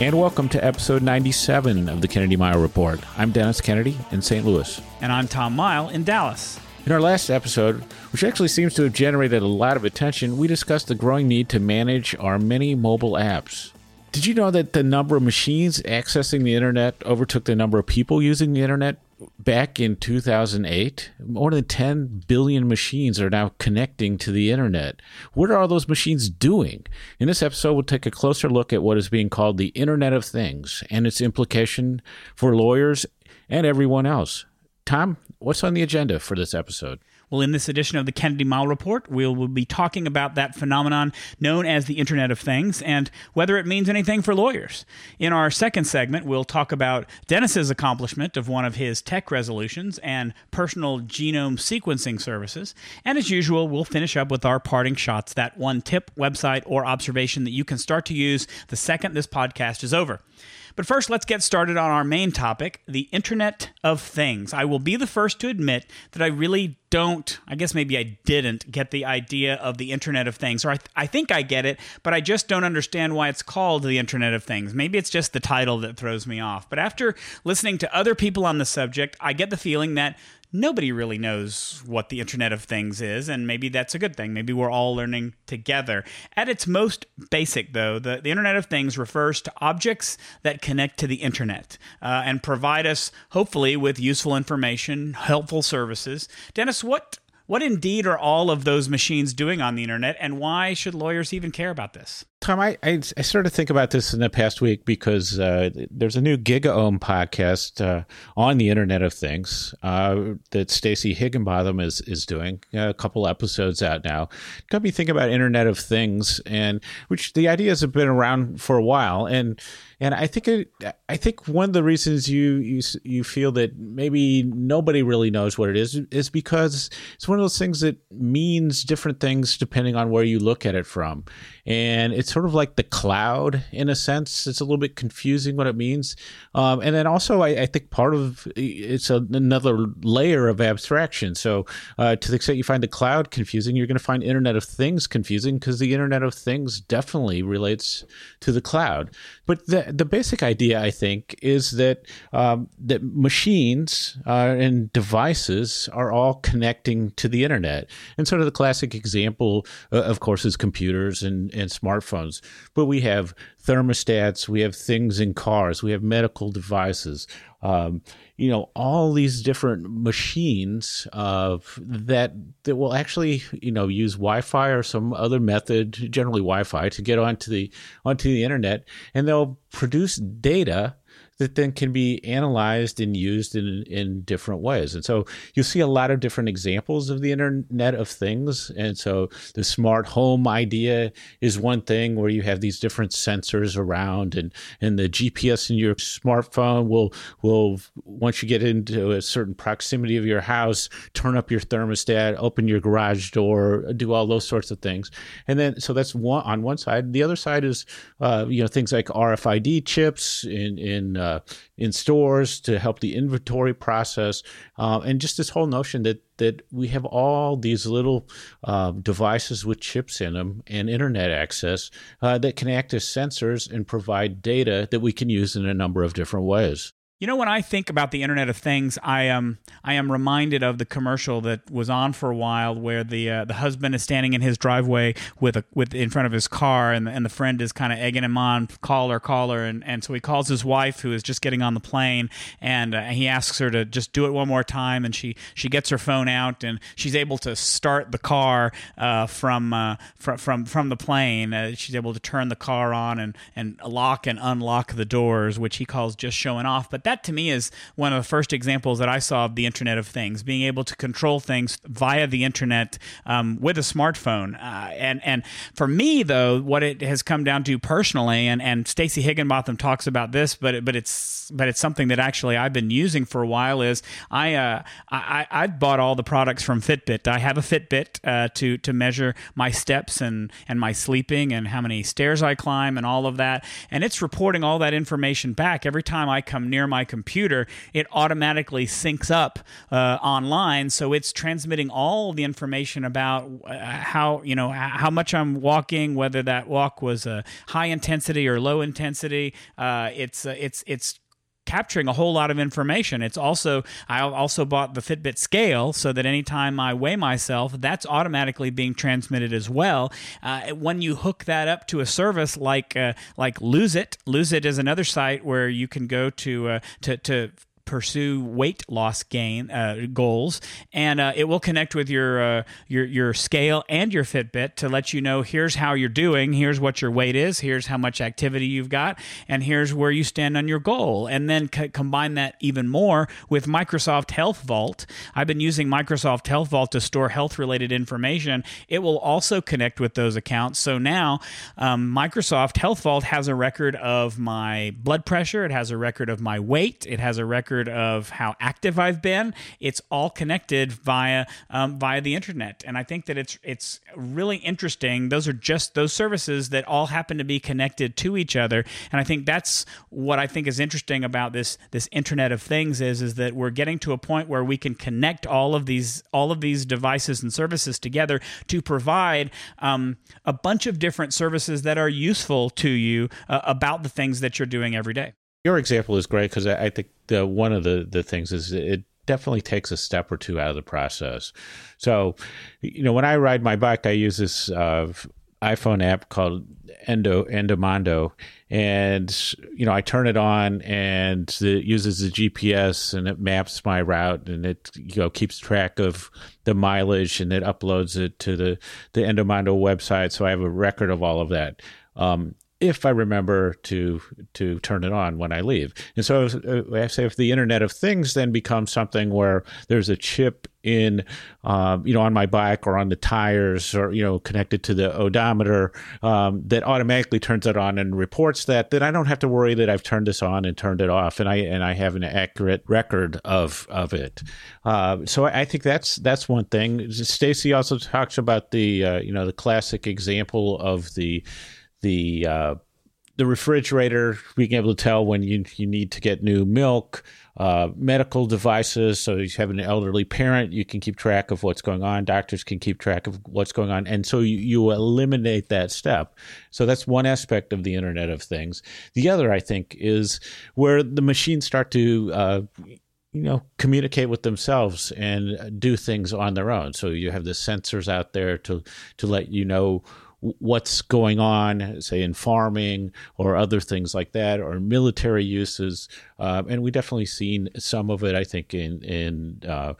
And welcome to episode 97 of the Kennedy Mighell Report. I'm Dennis Kennedy in St. Louis. And I'm Tom Mighell in Dallas. In our last episode, which actually seems to have generated a lot of attention, we discussed the growing need to manage our many mobile apps. Did you know that the number of machines accessing the internet overtook the number of people using the internet back in 2008? More than 10 billion machines are now connecting to the internet. What are all those machines doing? In this episode, we'll take a closer look at what is being called the Internet of Things and its implication for lawyers and everyone else. Tom, what's on the agenda for this episode? Well, in this edition of the Kennedy Mighell Report, we will be talking about that phenomenon known as the Internet of Things and whether it means anything for lawyers. In our second segment, we'll talk about Dennis's accomplishment of one of his tech resolutions and personal genome sequencing services. And as usual, we'll finish up with our parting shots that one tip, website, or observation that you can start to use the second this podcast is over. But first, let's get started on our main topic the Internet of Things. I will be the first to admit that I really don't, I guess maybe I didn't get the idea of the Internet of Things, or I, th- I think I get it, but I just don't understand why it's called the Internet of Things. Maybe it's just the title that throws me off. But after listening to other people on the subject, I get the feeling that nobody really knows what the Internet of Things is, and maybe that's a good thing. Maybe we're all learning together. At its most basic, though, the, the Internet of Things refers to objects that connect to the Internet uh, and provide us, hopefully, with useful information, helpful services. Dennis, what what indeed are all of those machines doing on the internet, and why should lawyers even care about this? Tom, I, I, I started to think about this in the past week because uh, there's a new GigaOM podcast uh, on the Internet of Things uh, that Stacey Higginbotham is is doing. A couple episodes out now. Got me thinking about Internet of Things, and which the ideas have been around for a while, and and I think it, I think one of the reasons you you you feel that maybe nobody really knows what it is is because it's one of those things that means different things depending on where you look at it from, and it's sort of like the cloud in a sense. It's a little bit confusing what it means, um, and then also I, I, think part of it's a, another layer of abstraction. So uh, to the extent you find the cloud confusing, you're going to find Internet of Things confusing because the Internet of Things definitely relates to the cloud. But the the basic idea, I think, is that um, that machines uh, and devices are all connecting to the internet. And sort of the classic example, uh, of course, is computers and, and smartphones. But we have thermostats, we have things in cars, we have medical devices. Um, you know, all these different machines uh, that that will actually, you know, use Wi-Fi or some other method, generally Wi-Fi, to get onto the onto the internet, and they'll produce data that then can be analyzed and used in in different ways. And so you see a lot of different examples of the Internet of Things. And so the smart home idea is one thing where you have these different sensors around, and and the GPS in your smartphone will will once you get into a certain proximity of your house, turn up your thermostat, open your garage door, do all those sorts of things. And then so that's one on one side. The other side is uh, you know things like RFID chips in in uh, uh, in stores to help the inventory process, uh, and just this whole notion that that we have all these little uh, devices with chips in them and internet access uh, that can act as sensors and provide data that we can use in a number of different ways. You know, when I think about the Internet of Things, I am I am reminded of the commercial that was on for a while, where the uh, the husband is standing in his driveway with a with in front of his car, and the, and the friend is kind of egging him on, call her, call her, and, and so he calls his wife, who is just getting on the plane, and uh, he asks her to just do it one more time, and she she gets her phone out, and she's able to start the car uh, from, uh, from from from the plane. Uh, she's able to turn the car on and and lock and unlock the doors, which he calls just showing off, but that to me is one of the first examples that I saw of the Internet of Things, being able to control things via the internet um, with a smartphone. Uh, and and for me though, what it has come down to personally, and and Stacey Higginbotham talks about this, but but it's but it's something that actually I've been using for a while. Is I uh, I I bought all the products from Fitbit. I have a Fitbit uh, to to measure my steps and and my sleeping and how many stairs I climb and all of that, and it's reporting all that information back every time I come near my computer. It automatically syncs up uh, online, so it's transmitting all the information about uh, how you know how much I'm walking, whether that walk was a high intensity or low intensity. Uh, it's uh, it's it's capturing a whole lot of information. It's also I also bought the Fitbit scale so that anytime I weigh myself, that's automatically being transmitted as well. Uh, when you hook that up to a service like uh, like Lose It, Lose It is another site where you can go to uh, to to pursue weight loss gain uh, goals, and uh, it will connect with your uh, your your scale and your Fitbit to let you know here's how you're doing, here's what your weight is, here's how much activity you've got, and here's where you stand on your goal. And then c- combine that even more with Microsoft Health Vault. I've been using Microsoft Health Vault to store health related information. It will also connect with those accounts. So now um, Microsoft Health Vault has a record of my blood pressure, it has a record of my weight, it has a record record of how active I've been. It's all connected via um, via the internet, and I think that it's it's really interesting. Those are just those services that all happen to be connected to each other, and I think that's what I think is interesting about this this Internet of Things is is that we're getting to a point where we can connect all of these all of these devices and services together to provide um, a bunch of different services that are useful to you uh, about the things that you're doing every day. Your example is great because I, I think the, one of the, the things is it definitely takes a step or two out of the process. So, you know, when I ride my bike, I use this uh, iPhone app called Endo Endomondo, and you know I turn it on and it uses the GPS and it maps my route and it you know keeps track of the mileage and it uploads it to the the Endomondo website, so I have a record of all of that. Um, if I remember to to turn it on when I leave. And so uh, I say if the Internet of Things then becomes something where there's a chip in, uh, you know, on my bike or on the tires or you know connected to the odometer um, that automatically turns it on and reports that, then I don't have to worry that I've turned this on and turned it off, and I and I have an accurate record of of it. Uh, so I think that's that's one thing. Stacey also talks about the uh, you know the classic example of the the uh, the refrigerator, being able to tell when you you need to get new milk, uh, medical devices. So you have an elderly parent, you can keep track of what's going on. Doctors can keep track of what's going on, and so you, you eliminate that step. So that's one aspect of the Internet of Things. The other, I think, is where the machines start to uh, you know communicate with themselves and do things on their own so you have the sensors out there to to let you know what's going on, say in farming or other things like that, or military uses. Uh, and we definitely seen some of it, I think, in in uh,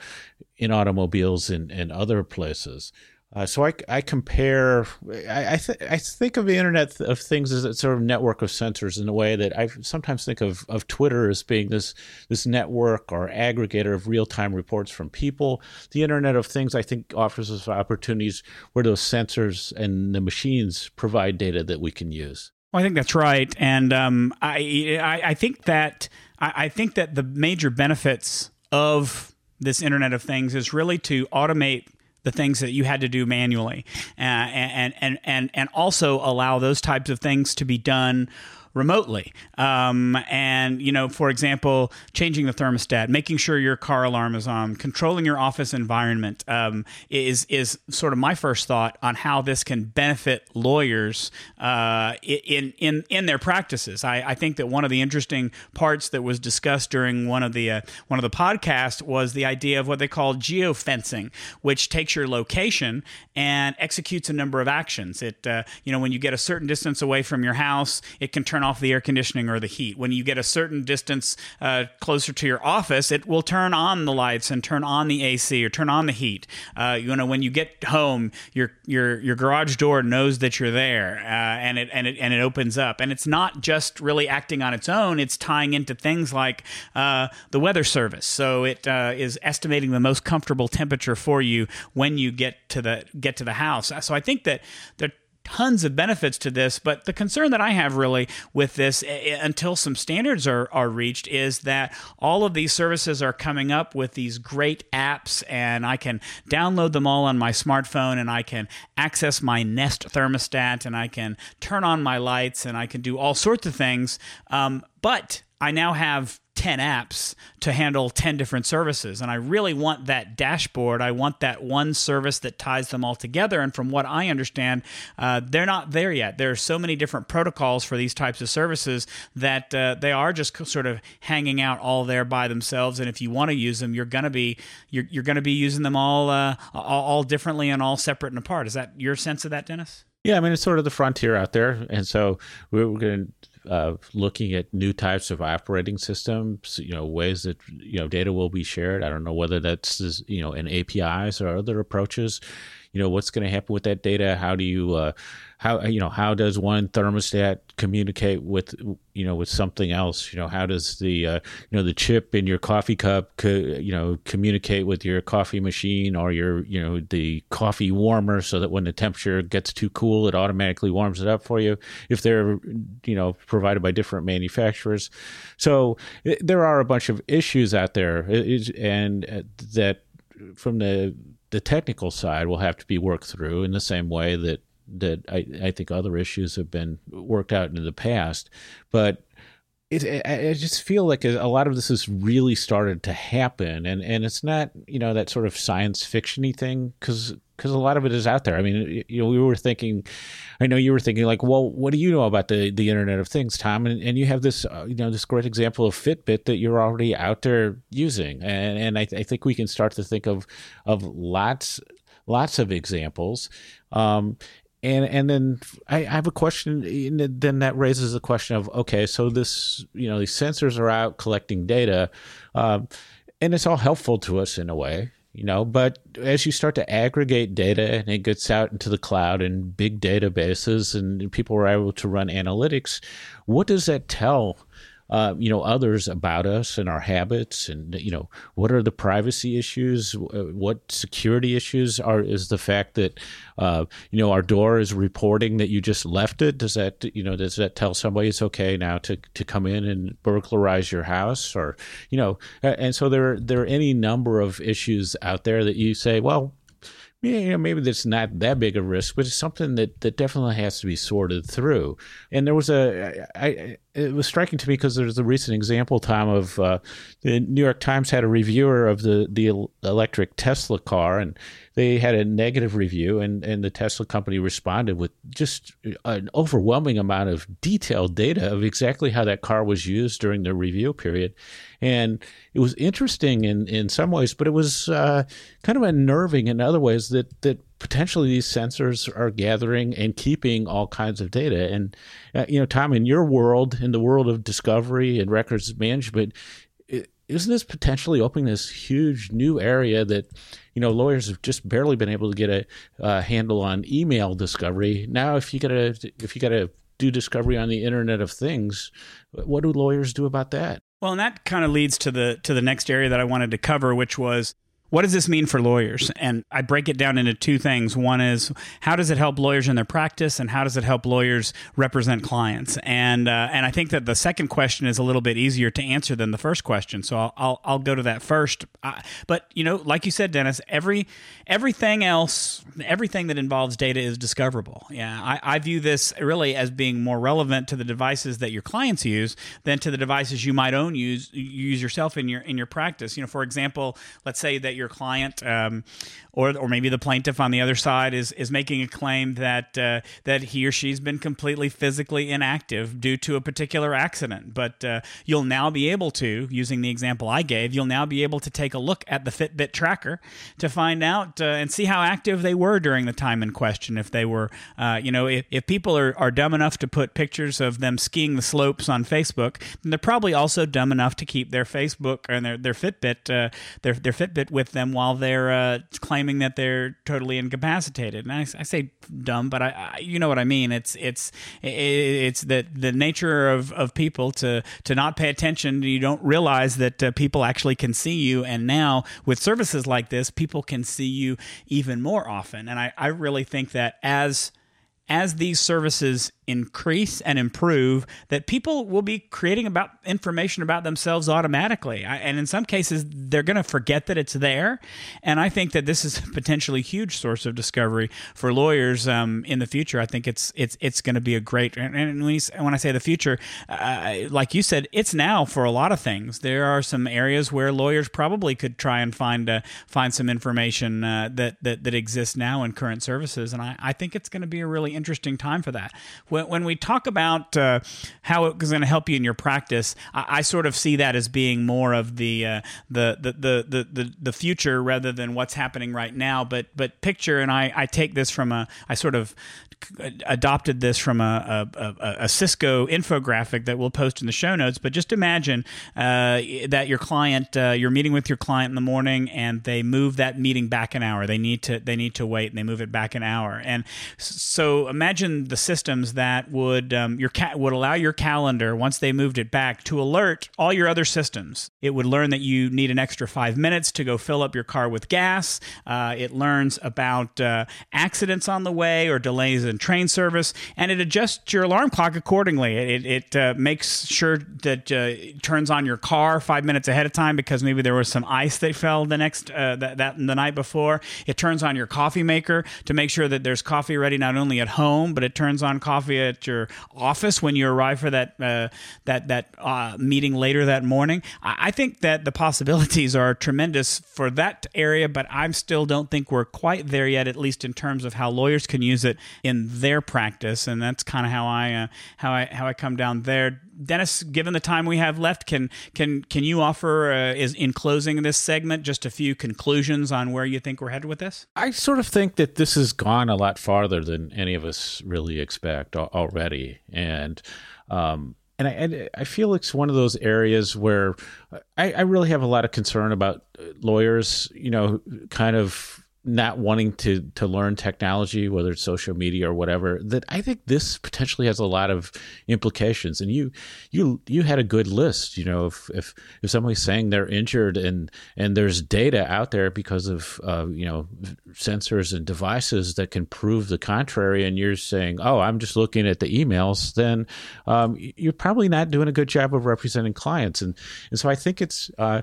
in automobiles and, and other places. Uh, so I, I compare, I I, th- I, think of the Internet of Things as a sort of network of sensors in a way that I sometimes think of, of Twitter as being this this network or aggregator of real time reports from people. The Internet of Things I think offers us opportunities where those sensors and the machines provide data that we can use. Well, I think that's right, and um, I, I, I think that I, I think that the major benefits of this Internet of Things is really to automate the things that you had to do manually, uh, and and and and also allow those types of things to be done remotely. Um, and, you know, for example, changing the thermostat, making sure your car alarm is on, controlling your office environment um, is, is sort of my first thought on how this can benefit lawyers uh, in, in, in their practices. I, I, think that one of the interesting parts that was discussed during one of the, uh, one of the podcasts was the idea of what they call geofencing, which takes your location and executes a number of actions. It, uh, you know, when you get a certain distance away from your house, it can turn off the air conditioning or the heat. When you get a certain distance uh, closer to your office, it will turn on the lights and turn on the AC or turn on the heat. Uh, you know, when you get home, your your your garage door knows that you're there, uh, and it and it and it opens up. And it's not just really acting on its own; it's tying into things like uh, the weather service. So it uh, is estimating the most comfortable temperature for you when you get to the get to the house. So I think that there tons of benefits to this, but the concern that I have really with this until some standards are, are reached is that all of these services are coming up with these great apps, and I can download them all on my smartphone, and I can access my Nest thermostat, and I can turn on my lights, and I can do all sorts of things. Um, but I now have 10 apps to handle 10 different services. And I really want that dashboard. I want that one service that ties them all together. And from what I understand, uh, they're not there yet. There are so many different protocols for these types of services that uh, they are just sort of hanging out all there by themselves. And if you want to use them, you're going to be you're, you're going to be using them all, uh, all all differently and all separate and apart. Is that your sense of that, Dennis? Yeah, I mean it's sort of the frontier out there, and so we're, going to uh, looking at new types of operating systems. You know, ways that you know data will be shared. I don't know whether that's you know in APIs or other approaches. You know, what's going to happen with that data? How do you uh, how you know how does one thermostat communicate with you know with something else? You know how does the uh, you know the chip in your coffee cup co- you know communicate with your coffee machine or your you know the coffee warmer so that when the temperature gets too cool it automatically warms it up for you? If they're you know provided by different manufacturers. So it, there are a bunch of issues out there. And uh, that from the the technical side will have to be worked through in the same way that that I, I think other issues have been worked out in the past. But it, I just feel like a lot of this has really started to happen, and, and it's not you know that sort of science fictiony thing because because a lot of it is out there. I mean, you know, we were thinking, I know you were thinking like, well, what do you know about the the Internet of Things, Tom? And, and you have this uh, you know this great example of Fitbit that you're already out there using, and and I, th- I think we can start to think of of lots lots of examples. Um, and and then I, I have a question. Then that raises the question of okay, so this you know these sensors are out collecting data, um, and it's all helpful to us in a way, you know. But as you start to aggregate data and it gets out into the cloud and big databases, and people are able to run analytics, what does that tell uh, you know others about us and our habits and you know what are the privacy issues? Uh, what security issues are is the fact that uh, you know our door is reporting that you just left it? Does that you know does that tell somebody it's okay now to to come in and burglarize your house or you know and so there there are any number of issues out there that you say well yeah, you know, maybe that's not that big a risk, but it's something that, that definitely has to be sorted through. And there was a, I, it was striking to me because there's a recent example, Tom, of uh, the New York Times had a reviewer of the the electric Tesla car, and they had a negative review, and and the Tesla company responded with just an overwhelming amount of detailed data of exactly how that car was used during the review period, and it was interesting in in some ways, but it was uh, kind of unnerving in other ways that that potentially these sensors are gathering and keeping all kinds of data. And, uh, you know, Tom, in your world, in the world of discovery and records management, isn't this potentially opening this huge new area that, you know, lawyers have just barely been able to get a uh, handle on email discovery. Now, if you got to, if you got to do discovery on the Internet of Things, what do lawyers do about that? Well, and that kind of leads to the to the next area that I wanted to cover, which was what does this mean for lawyers? And I break it down into two things. One is how does it help lawyers in their practice, and how does it help lawyers represent clients? And uh, and I think that the second question is a little bit easier to answer than the first question. So I'll I'll, I'll go to that first. Uh, but you know, like you said, Dennis, every everything else, everything that involves data is discoverable. Yeah, I, I view this really as being more relevant to the devices that your clients use than to the devices you might own use use yourself in your in your practice. You know, for example, let's say that your client um, or or maybe the plaintiff on the other side is is making a claim that uh, that he or she's been completely physically inactive due to a particular accident. But uh, you'll now be able to, using the example I gave, you'll now be able to take a look at the Fitbit tracker to find out uh, and see how active they were during the time in question. If they were, uh, you know, if, if people are, are dumb enough to put pictures of them skiing the slopes on Facebook, then they're probably also dumb enough to keep their Facebook and their their Fitbit uh, their their Fitbit with them while they're uh, claiming claiming that they're totally incapacitated. And I, I say dumb, but I, I, you know what I mean. It's it's it's the the nature of, of people to to not pay attention. You don't realize that uh, people actually can see you, and now with services like this, people can see you even more often. And I, I really think that as as these services increase and improve that people will be creating about information about themselves automatically. I, and in some cases they're going to forget that it's there. And i think that this is a potentially huge source of discovery for lawyers um, in the future. I think it's it's it's going to be a great and when, you, when i say the future uh, like you said it's now for a lot of things. There are some areas where lawyers probably could try and find uh, find some information uh, that, that that exists now in current services. And i, I think it's going to be a really interesting time for that when we talk about uh, how it's going to help you in your practice, I, I, sort of see that as being more of the, uh, the, the, the, the, the future rather than what's happening right now. But, but picture, and I, I take this from a, I sort of adopted this from a, a, a, a, Cisco infographic that we'll post in the show notes. But just imagine uh, that your client, uh, you're meeting with your client in the morning, and they move that meeting back an hour. They need to they need to wait, and they move it back an hour. And so imagine the systems that would um, your ca- would allow your calendar once they moved it back to alert all your other systems. It would learn that you need an extra five minutes to go fill up your car with gas. Uh, it learns about uh, accidents on the way or delays in train service, and it adjusts your alarm clock accordingly. It, it uh, makes sure that uh, it turns on your car five minutes ahead of time because maybe there was some ice that fell the next uh, that, that the night before. It turns on your coffee maker to make sure that there's coffee ready not only at home, but it turns on coffee at your office when you arrive for that uh, that that uh, meeting later that morning. I, think that the possibilities are tremendous for that area, but I still don't think we're quite there yet, at least in terms of how lawyers can use it in their practice, and that's kind of how I uh, how I how I come down there. Dennis, given the time we have left, can can can you offer uh, is in closing this segment just a few conclusions on where you think we're headed with this? I sort of think that this has gone a lot farther than any of us really expect already, and. Um, and I, I feel it's one of those areas where I, I really have a lot of concern about lawyers, you know, kind of not wanting to to learn technology, whether it's social media or whatever, that I think this potentially has a lot of implications. And you you you had a good list. You know, if if, if somebody's saying they're injured and and there's data out there because of uh, you know sensors and devices that can prove the contrary, and you're saying, oh, I'm just looking at the emails, then um, you're probably not doing a good job of representing clients. And and so I think it's uh,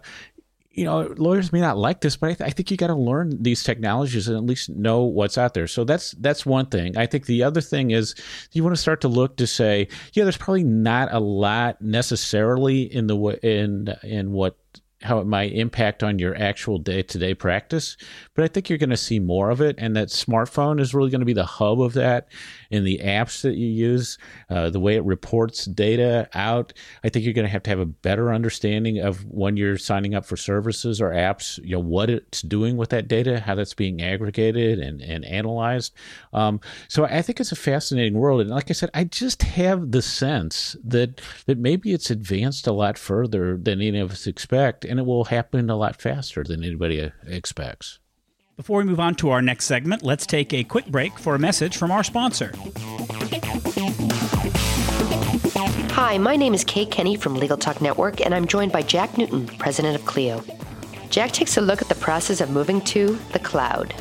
you know, lawyers may not like this, but I, th- I think you got to learn these technologies and at least know what's out there. So that's that's one thing. I think the other thing is you want to start to look to say, yeah, there's probably not a lot necessarily in the in in what how it might impact on your actual day to day practice. But I think you're going to see more of it. And that smartphone is really going to be the hub of that in the apps that you use, uh, the way it reports data out. I think you're going to have to have a better understanding of when you're signing up for services or apps, you know, what it's doing with that data, how that's being aggregated and, and analyzed. Um, so I think it's a fascinating world. And like I said, I just have the sense that, that maybe it's advanced a lot further than any of us expect it will happen a lot faster than anybody uh, expects. Before we move on to our next segment, let's take a quick break for a message from our sponsor. Hi, my name is Kate Kenny from Legal Talk Network, and I'm joined by Jack Newton, president of Clio. Jack takes a look at the process of moving to the cloud.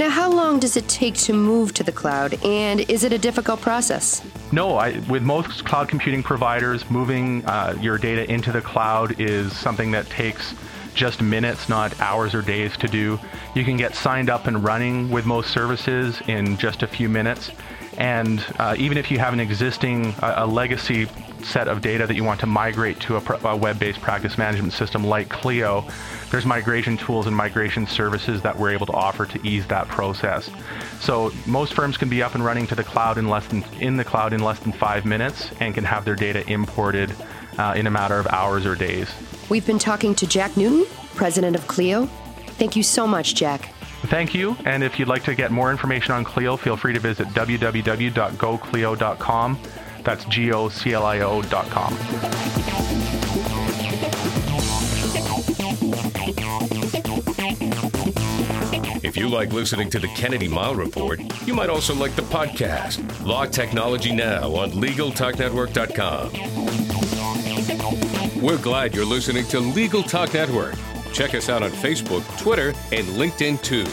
Now, how long does it take to move to the cloud, and is it a difficult process? No, I, with most cloud computing providers, moving uh, your data into the cloud is something that takes just minutes, not hours or days to do. You can get signed up and running with most services in just a few minutes. And uh, even if you have an existing, uh, a legacy set of data that you want to migrate to a, a web-based practice management system like Clio, there's migration tools and migration services that we're able to offer to ease that process. So most firms can be up and running to the cloud in less than in the cloud in less than five minutes and can have their data imported uh, in a matter of hours or days. We've been talking to Jack Newton, president of Clio. Thank you so much, Jack. Thank you. And if you'd like to get more information on Clio, feel free to visit www.goclio.com. That's G O C L I O.com. If you like listening to the Kennedy Mighell Report, you might also like the podcast, Law Technology Now, on LegalTalk Network.com. We're glad you're listening to Legal Talk Network. Check us out on Facebook, Twitter, and LinkedIn too.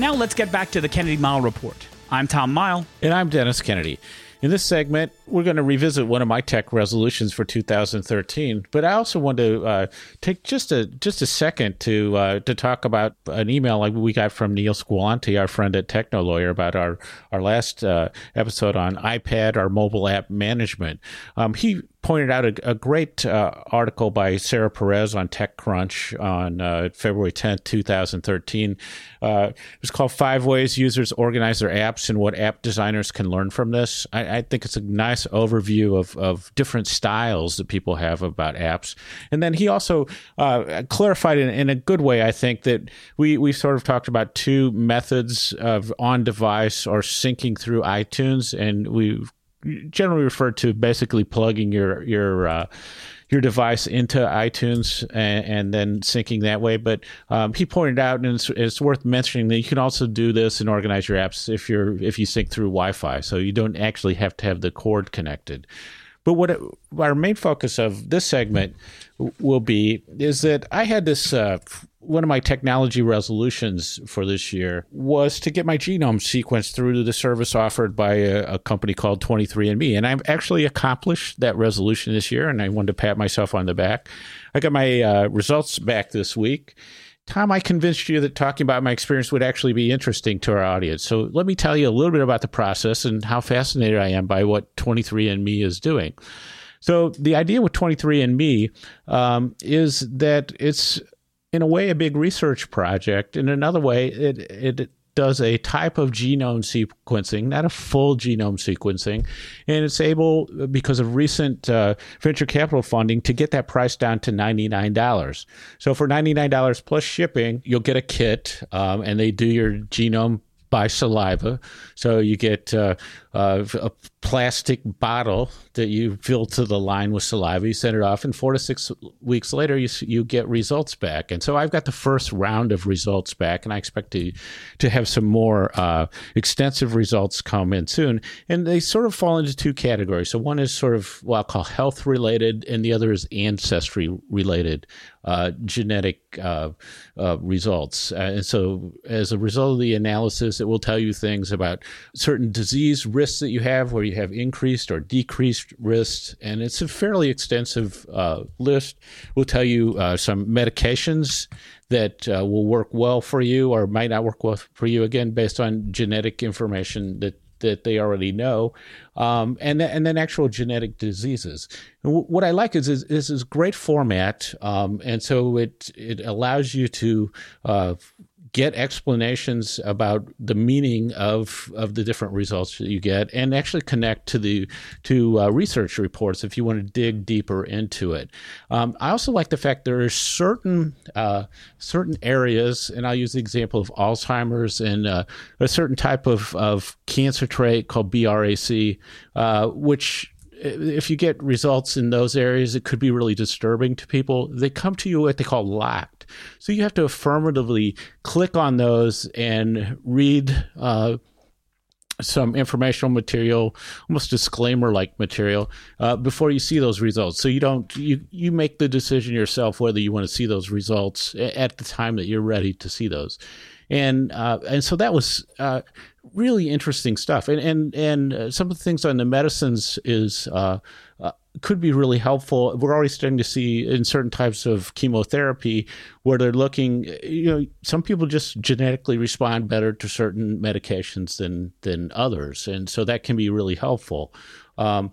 Now let's get back to the Kennedy Mighell Report. I'm Tom Mighell. And I'm Dennis Kennedy. In this segment, we're going to revisit one of my tech resolutions for 2013. But I also want to uh, take just a just a second to uh, to talk about an email we got from Neil Squillante, our friend at Techno Lawyer, about our our last uh, episode on iPad, our mobile app management. Um, he pointed out a, a great uh, article by Sarah Perez on TechCrunch on uh, February 10th, 2013. Uh, it was called Five Ways Users Organize Their Apps and What App Designers Can Learn from This. I, I think it's a nice overview of, of different styles that people have about apps. And then he also uh, clarified in, in, a good way, I think, that we, we sort of talked about two methods of on device or syncing through iTunes, and we've generally referred to basically plugging your your uh, your device into iTunes and, and, then syncing that way. But um, he pointed out, and it's, it's, worth mentioning that you can also do this and organize your apps if you're if you sync through Wi-Fi, so you don't actually have to have the cord connected. But what it, our main focus of this segment will be is that I had this uh, one of my technology resolutions for this year was to get my genome sequenced through the service offered by a, a, company called 23andMe. And I've actually accomplished that resolution this year, and I wanted to pat myself on the back. I got my uh, results back this week. Tom, I convinced you that talking about my experience would actually be interesting to our audience. So let me tell you a little bit about the process and how fascinated I am by what 23andMe is doing. So the idea with 23andMe um, is that it's in a way a big research project. In another way, it it does a type of genome sequencing, not a full genome sequencing, and it's able because of recent uh, venture capital funding to get that price down to ninety nine dollars. So for ninety nine dollars plus shipping, you'll get a kit, um, and they do your genome by saliva. So you get uh, uh, a plastic bottle that you fill to the line with saliva. You send it off, and four to six weeks later, you you get results back. And so I've got the first round of results back, and I expect to to have some more uh, extensive results come in soon. And they sort of fall into two categories. So one is sort of what I'll call health related, and the other is ancestry related uh, genetic uh, uh, results. and so, as a result of the analysis, it will tell you things about certain disease risks that you have, where you have increased or decreased risks, and it's a fairly extensive uh, list. We'll tell you uh, some medications that uh, will work well for you or might not work well for you, again, based on genetic information that that they already know, um, and and then actual genetic diseases. W- what I like is is, is, is great format, um, and so it it allows you to uh, get explanations about the meaning of of the different results that you get and actually connect to the to uh, research reports if you want to dig deeper into it um, i also like the fact there are certain uh, certain areas and i'll use the example of alzheimer's and uh, a certain type of, of cancer trait called BRCA uh, which if you get results in those areas, it could be really disturbing to people. They come to you what they call locked. So you have to affirmatively click on those and read uh, some informational material, almost disclaimer like material, uh, before you see those results. So you don't you you make the decision yourself whether you want to see those results at the time that you're ready to see those and uh, and so that was uh, really interesting stuff. And and and uh, some of the things on the medicines is uh, uh, could be really helpful. We're already starting to see in certain types of chemotherapy where they're looking. You know, some people just genetically respond better to certain medications than than others, and so that can be really helpful. Um,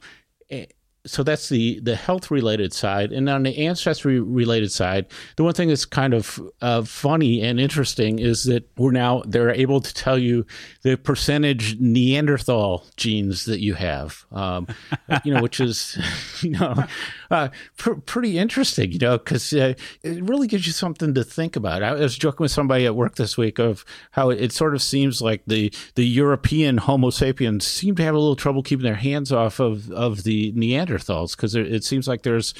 so that's the the health related side. And on the ancestry related side the one thing that's kind of uh, funny and interesting is that we're now they're able to tell you the percentage neanderthal genes that you have um, you know which is you know uh, pr- pretty interesting you know because uh, it really gives you something to think about i was joking with somebody at work this week of how it, it sort of seems like the the european homo sapiens seem to have a little trouble keeping their hands off of of the Neanderthals because it seems like there's,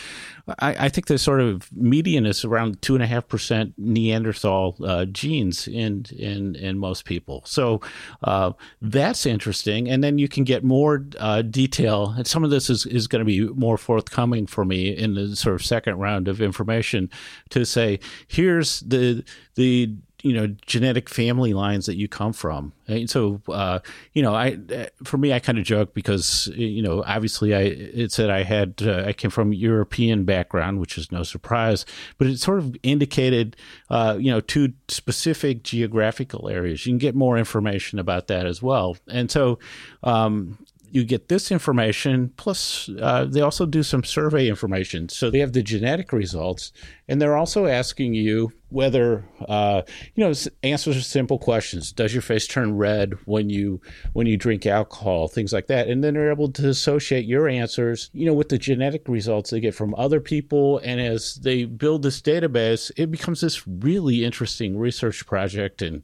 I, I, think the sort of median is around two and a half percent Neanderthal uh, genes in in in most people. So uh, that's interesting, and then you can get more uh, detail. And some of this is is going to be more forthcoming for me in the sort of second round of information to say here's the the you know genetic family lines that you come from. And so uh, you know i for me i kind of joke because you know obviously i it said i had uh, i came from european background which is no surprise but it sort of indicated uh, you know two specific geographical areas. You can get more information about that as well. And so um, you get this information plus uh, they also do some survey information. So they have the genetic results and they're also asking you whether uh, you know answers simple questions. Does your face turn red when you when you drink alcohol? Things like that. And then they're able to associate your answers you know with the genetic results they get from other people. And as they build this database it becomes this really interesting research project and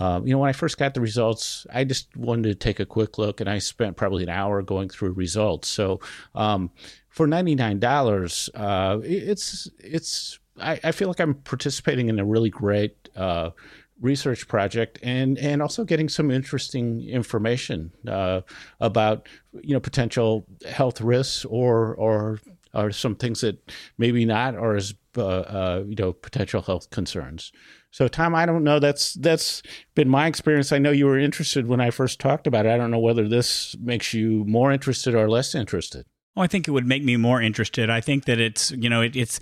um, you know, when I first got the results, I just wanted to take a quick look, and I spent probably an hour going through results. So um, for ninety nine dollars, uh, it's it's I, I, feel like I'm participating in a really great uh, research project and and also getting some interesting information uh, about you know potential health risks or or or some things that maybe not are as uh, uh, you know potential health concerns. So, Tom, I don't know. That's that's been my experience. I know you were interested when I first talked about it. I don't know whether this makes you more interested or less interested. Oh, I think it would make me more interested. I think that it's you know it, it's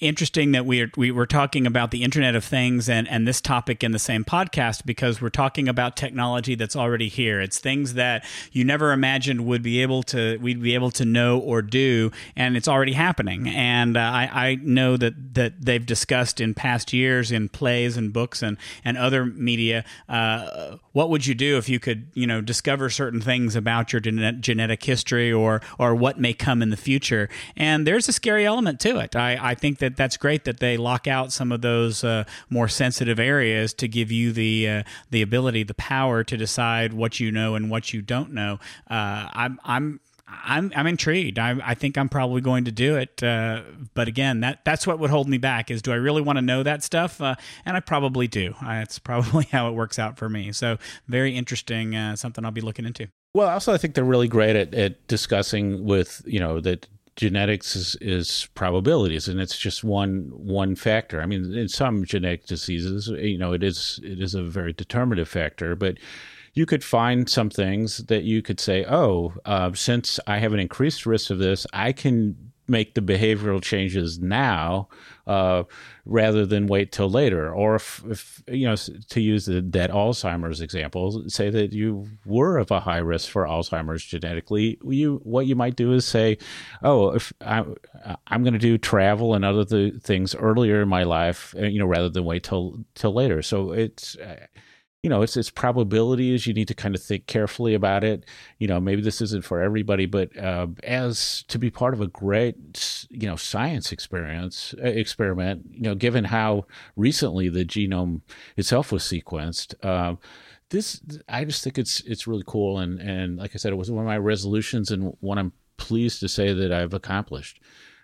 interesting that we are, we were talking about the Internet of Things and, and this topic in the same podcast because we're talking about technology that's already here. It's things that you never imagined would be able to we'd be able to know or do, and it's already happening. And uh, I, I know that that they've discussed in past years in plays and books and and other media. Uh, what would you do if you could you know discover certain things about your genetic history or or what may come in the future? And there's a scary element to it. I, I think that that that's great that they lock out some of those uh, more sensitive areas to give you the uh, the ability, the power to decide what you know and what you don't know. Uh, I'm I'm I'm I'm intrigued. I, I think I'm probably going to do it. Uh, but again, that that's what would hold me back is do I really want to know that stuff? Uh, and I probably do. That's probably how it works out for me. So very interesting. Uh, something I'll be looking into. Well, also I think they're really great at, at discussing with you know that genetics is, is probabilities and it's just one one factor. I mean in some genetic diseases you know it is it is a very determinative factor but you could find some things that you could say oh uh, since i have an increased risk of this i can make the behavioral changes now uh, rather than wait till later. Or if, if you know, to use the, that Alzheimer's example, say that you were of a high risk for Alzheimer's genetically, you what you might do is say, oh, if I, I'm going to do travel and other th- things earlier in my life, uh, you know, rather than wait till till later. So it's. Uh, you know, it's it's probabilities. You need to kind of think carefully about it. You know, maybe this isn't for everybody, but uh, as to be part of a great, you know, science experience uh, experiment, you know, given how recently the genome itself was sequenced, uh, this I just think it's it's really cool. And and like I said, it was one of my resolutions and one I'm pleased to say that I've accomplished.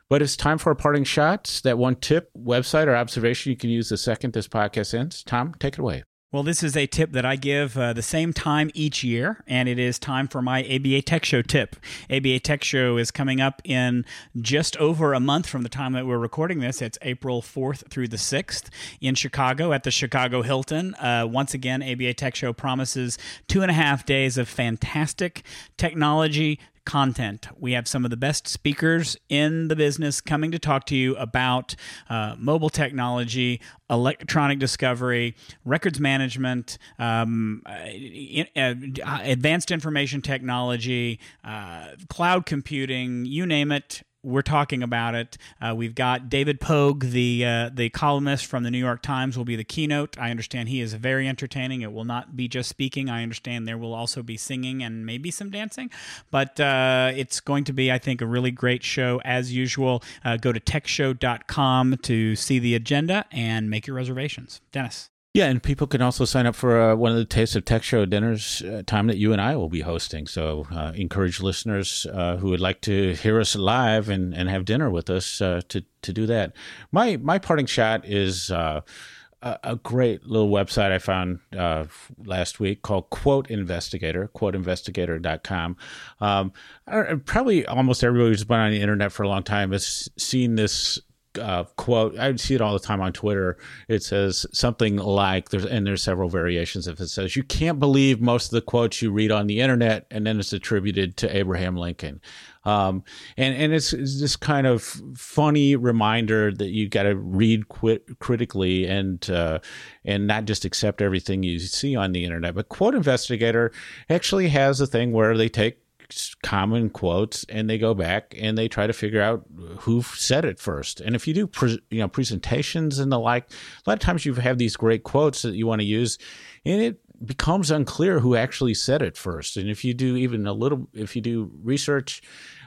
But it's time for a parting shot. That one tip, website, or observation you can use the second this podcast ends. Tom, take it away. Well, this is a tip that I give uh, the same time each year, and it is time for my ABA Tech Show tip. ABA Tech Show is coming up in just over a month from the time that we're recording this. It's April 4th through the 6th in Chicago at the Chicago Hilton. Uh, once again, ABA Tech Show promises two and a half days of fantastic technology, content. We have some of the best speakers in the business coming to talk to you about uh, mobile technology, electronic discovery, records management, um, uh, uh, advanced information technology, uh, cloud computing, you name it we're talking about it. Uh, we've got David Pogue, the uh, the columnist from the New York Times, will be the keynote. I understand he is very entertaining. It will not be just speaking. I understand there will also be singing and maybe some dancing, but uh, it's going to be, I think, a really great show as usual. Uh, go to techshow.com to see the agenda and make your reservations. Dennis. Yeah, and people can also sign up for uh, one of the Taste of Tech Show dinners, uh, time that you and I will be hosting. So, uh, encourage listeners uh, who would like to hear us live and, and have dinner with us uh, to to do that. My my parting shot is uh, a, great little website I found last week called Quote Investigator, quoteinvestigator.com. Um, probably almost everybody who's been on the internet for a long time has seen this uh, quote. I see it all the time on Twitter. It says something like there's and there's several variations of it says you can't believe most of the quotes you read on the internet, and then it's attributed to Abraham Lincoln. Um, and and it's, it's, this kind of funny reminder that you got to read quit critically and uh, and not just accept everything you see on the internet. But Quote Investigator actually has a thing where they take common quotes and they go back and they try to figure out who said it first. And if you do, pre- you know, presentations and the like, a lot of times you have these great quotes that you want to use, and it becomes unclear who actually said it first. And if you do even a little, if you do research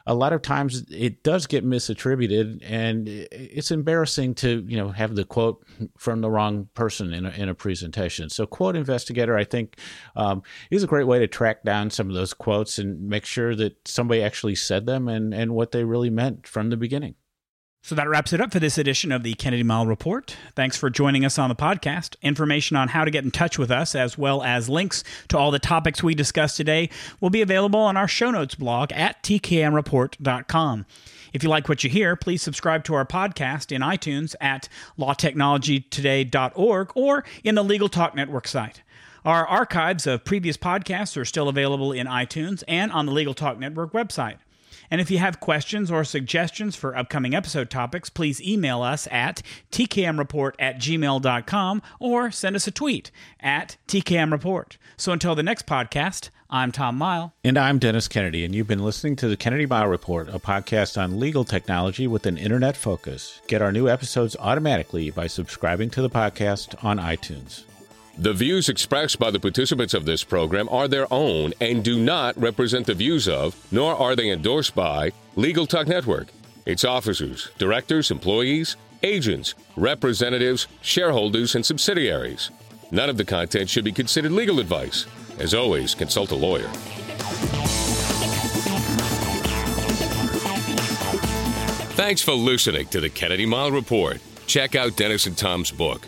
a lot of times it does get misattributed, and it's embarrassing to you know have the quote from the wrong person in a, in a presentation. So, quote investigator, I think, um, is a great way to track down some of those quotes and make sure that somebody actually said them and and what they really meant from the beginning. So that wraps it up for this edition of the Kennedy Mighell Report. Thanks for joining us on the podcast. Information on how to get in touch with us, as well as links to all the topics we discussed today, will be available on our show notes blog at tkmreport.com. If you like what you hear, please subscribe to our podcast in iTunes at lawtechnologytoday.org or in the Legal Talk Network site. Our archives of previous podcasts are still available in iTunes and on the Legal Talk Network website. And if you have questions or suggestions for upcoming episode topics, please email us at tkmreport at gmail.com or send us a tweet at tkmreport. So until the next podcast, I'm Tom Mighell. And I'm Dennis Kennedy, and you've been listening to the Kennedy Mighell Report, a podcast on legal technology with an internet focus. Get our new episodes automatically by subscribing to the podcast on iTunes. The views expressed by the participants of this program are their own and do not represent the views of, nor are they endorsed by, Legal Talk Network, its officers, directors, employees, agents, representatives, shareholders, and subsidiaries. None of the content should be considered legal advice. As always, consult a lawyer. Thanks for listening to the Kennedy Mighell Report. Check out Dennis and Tom's book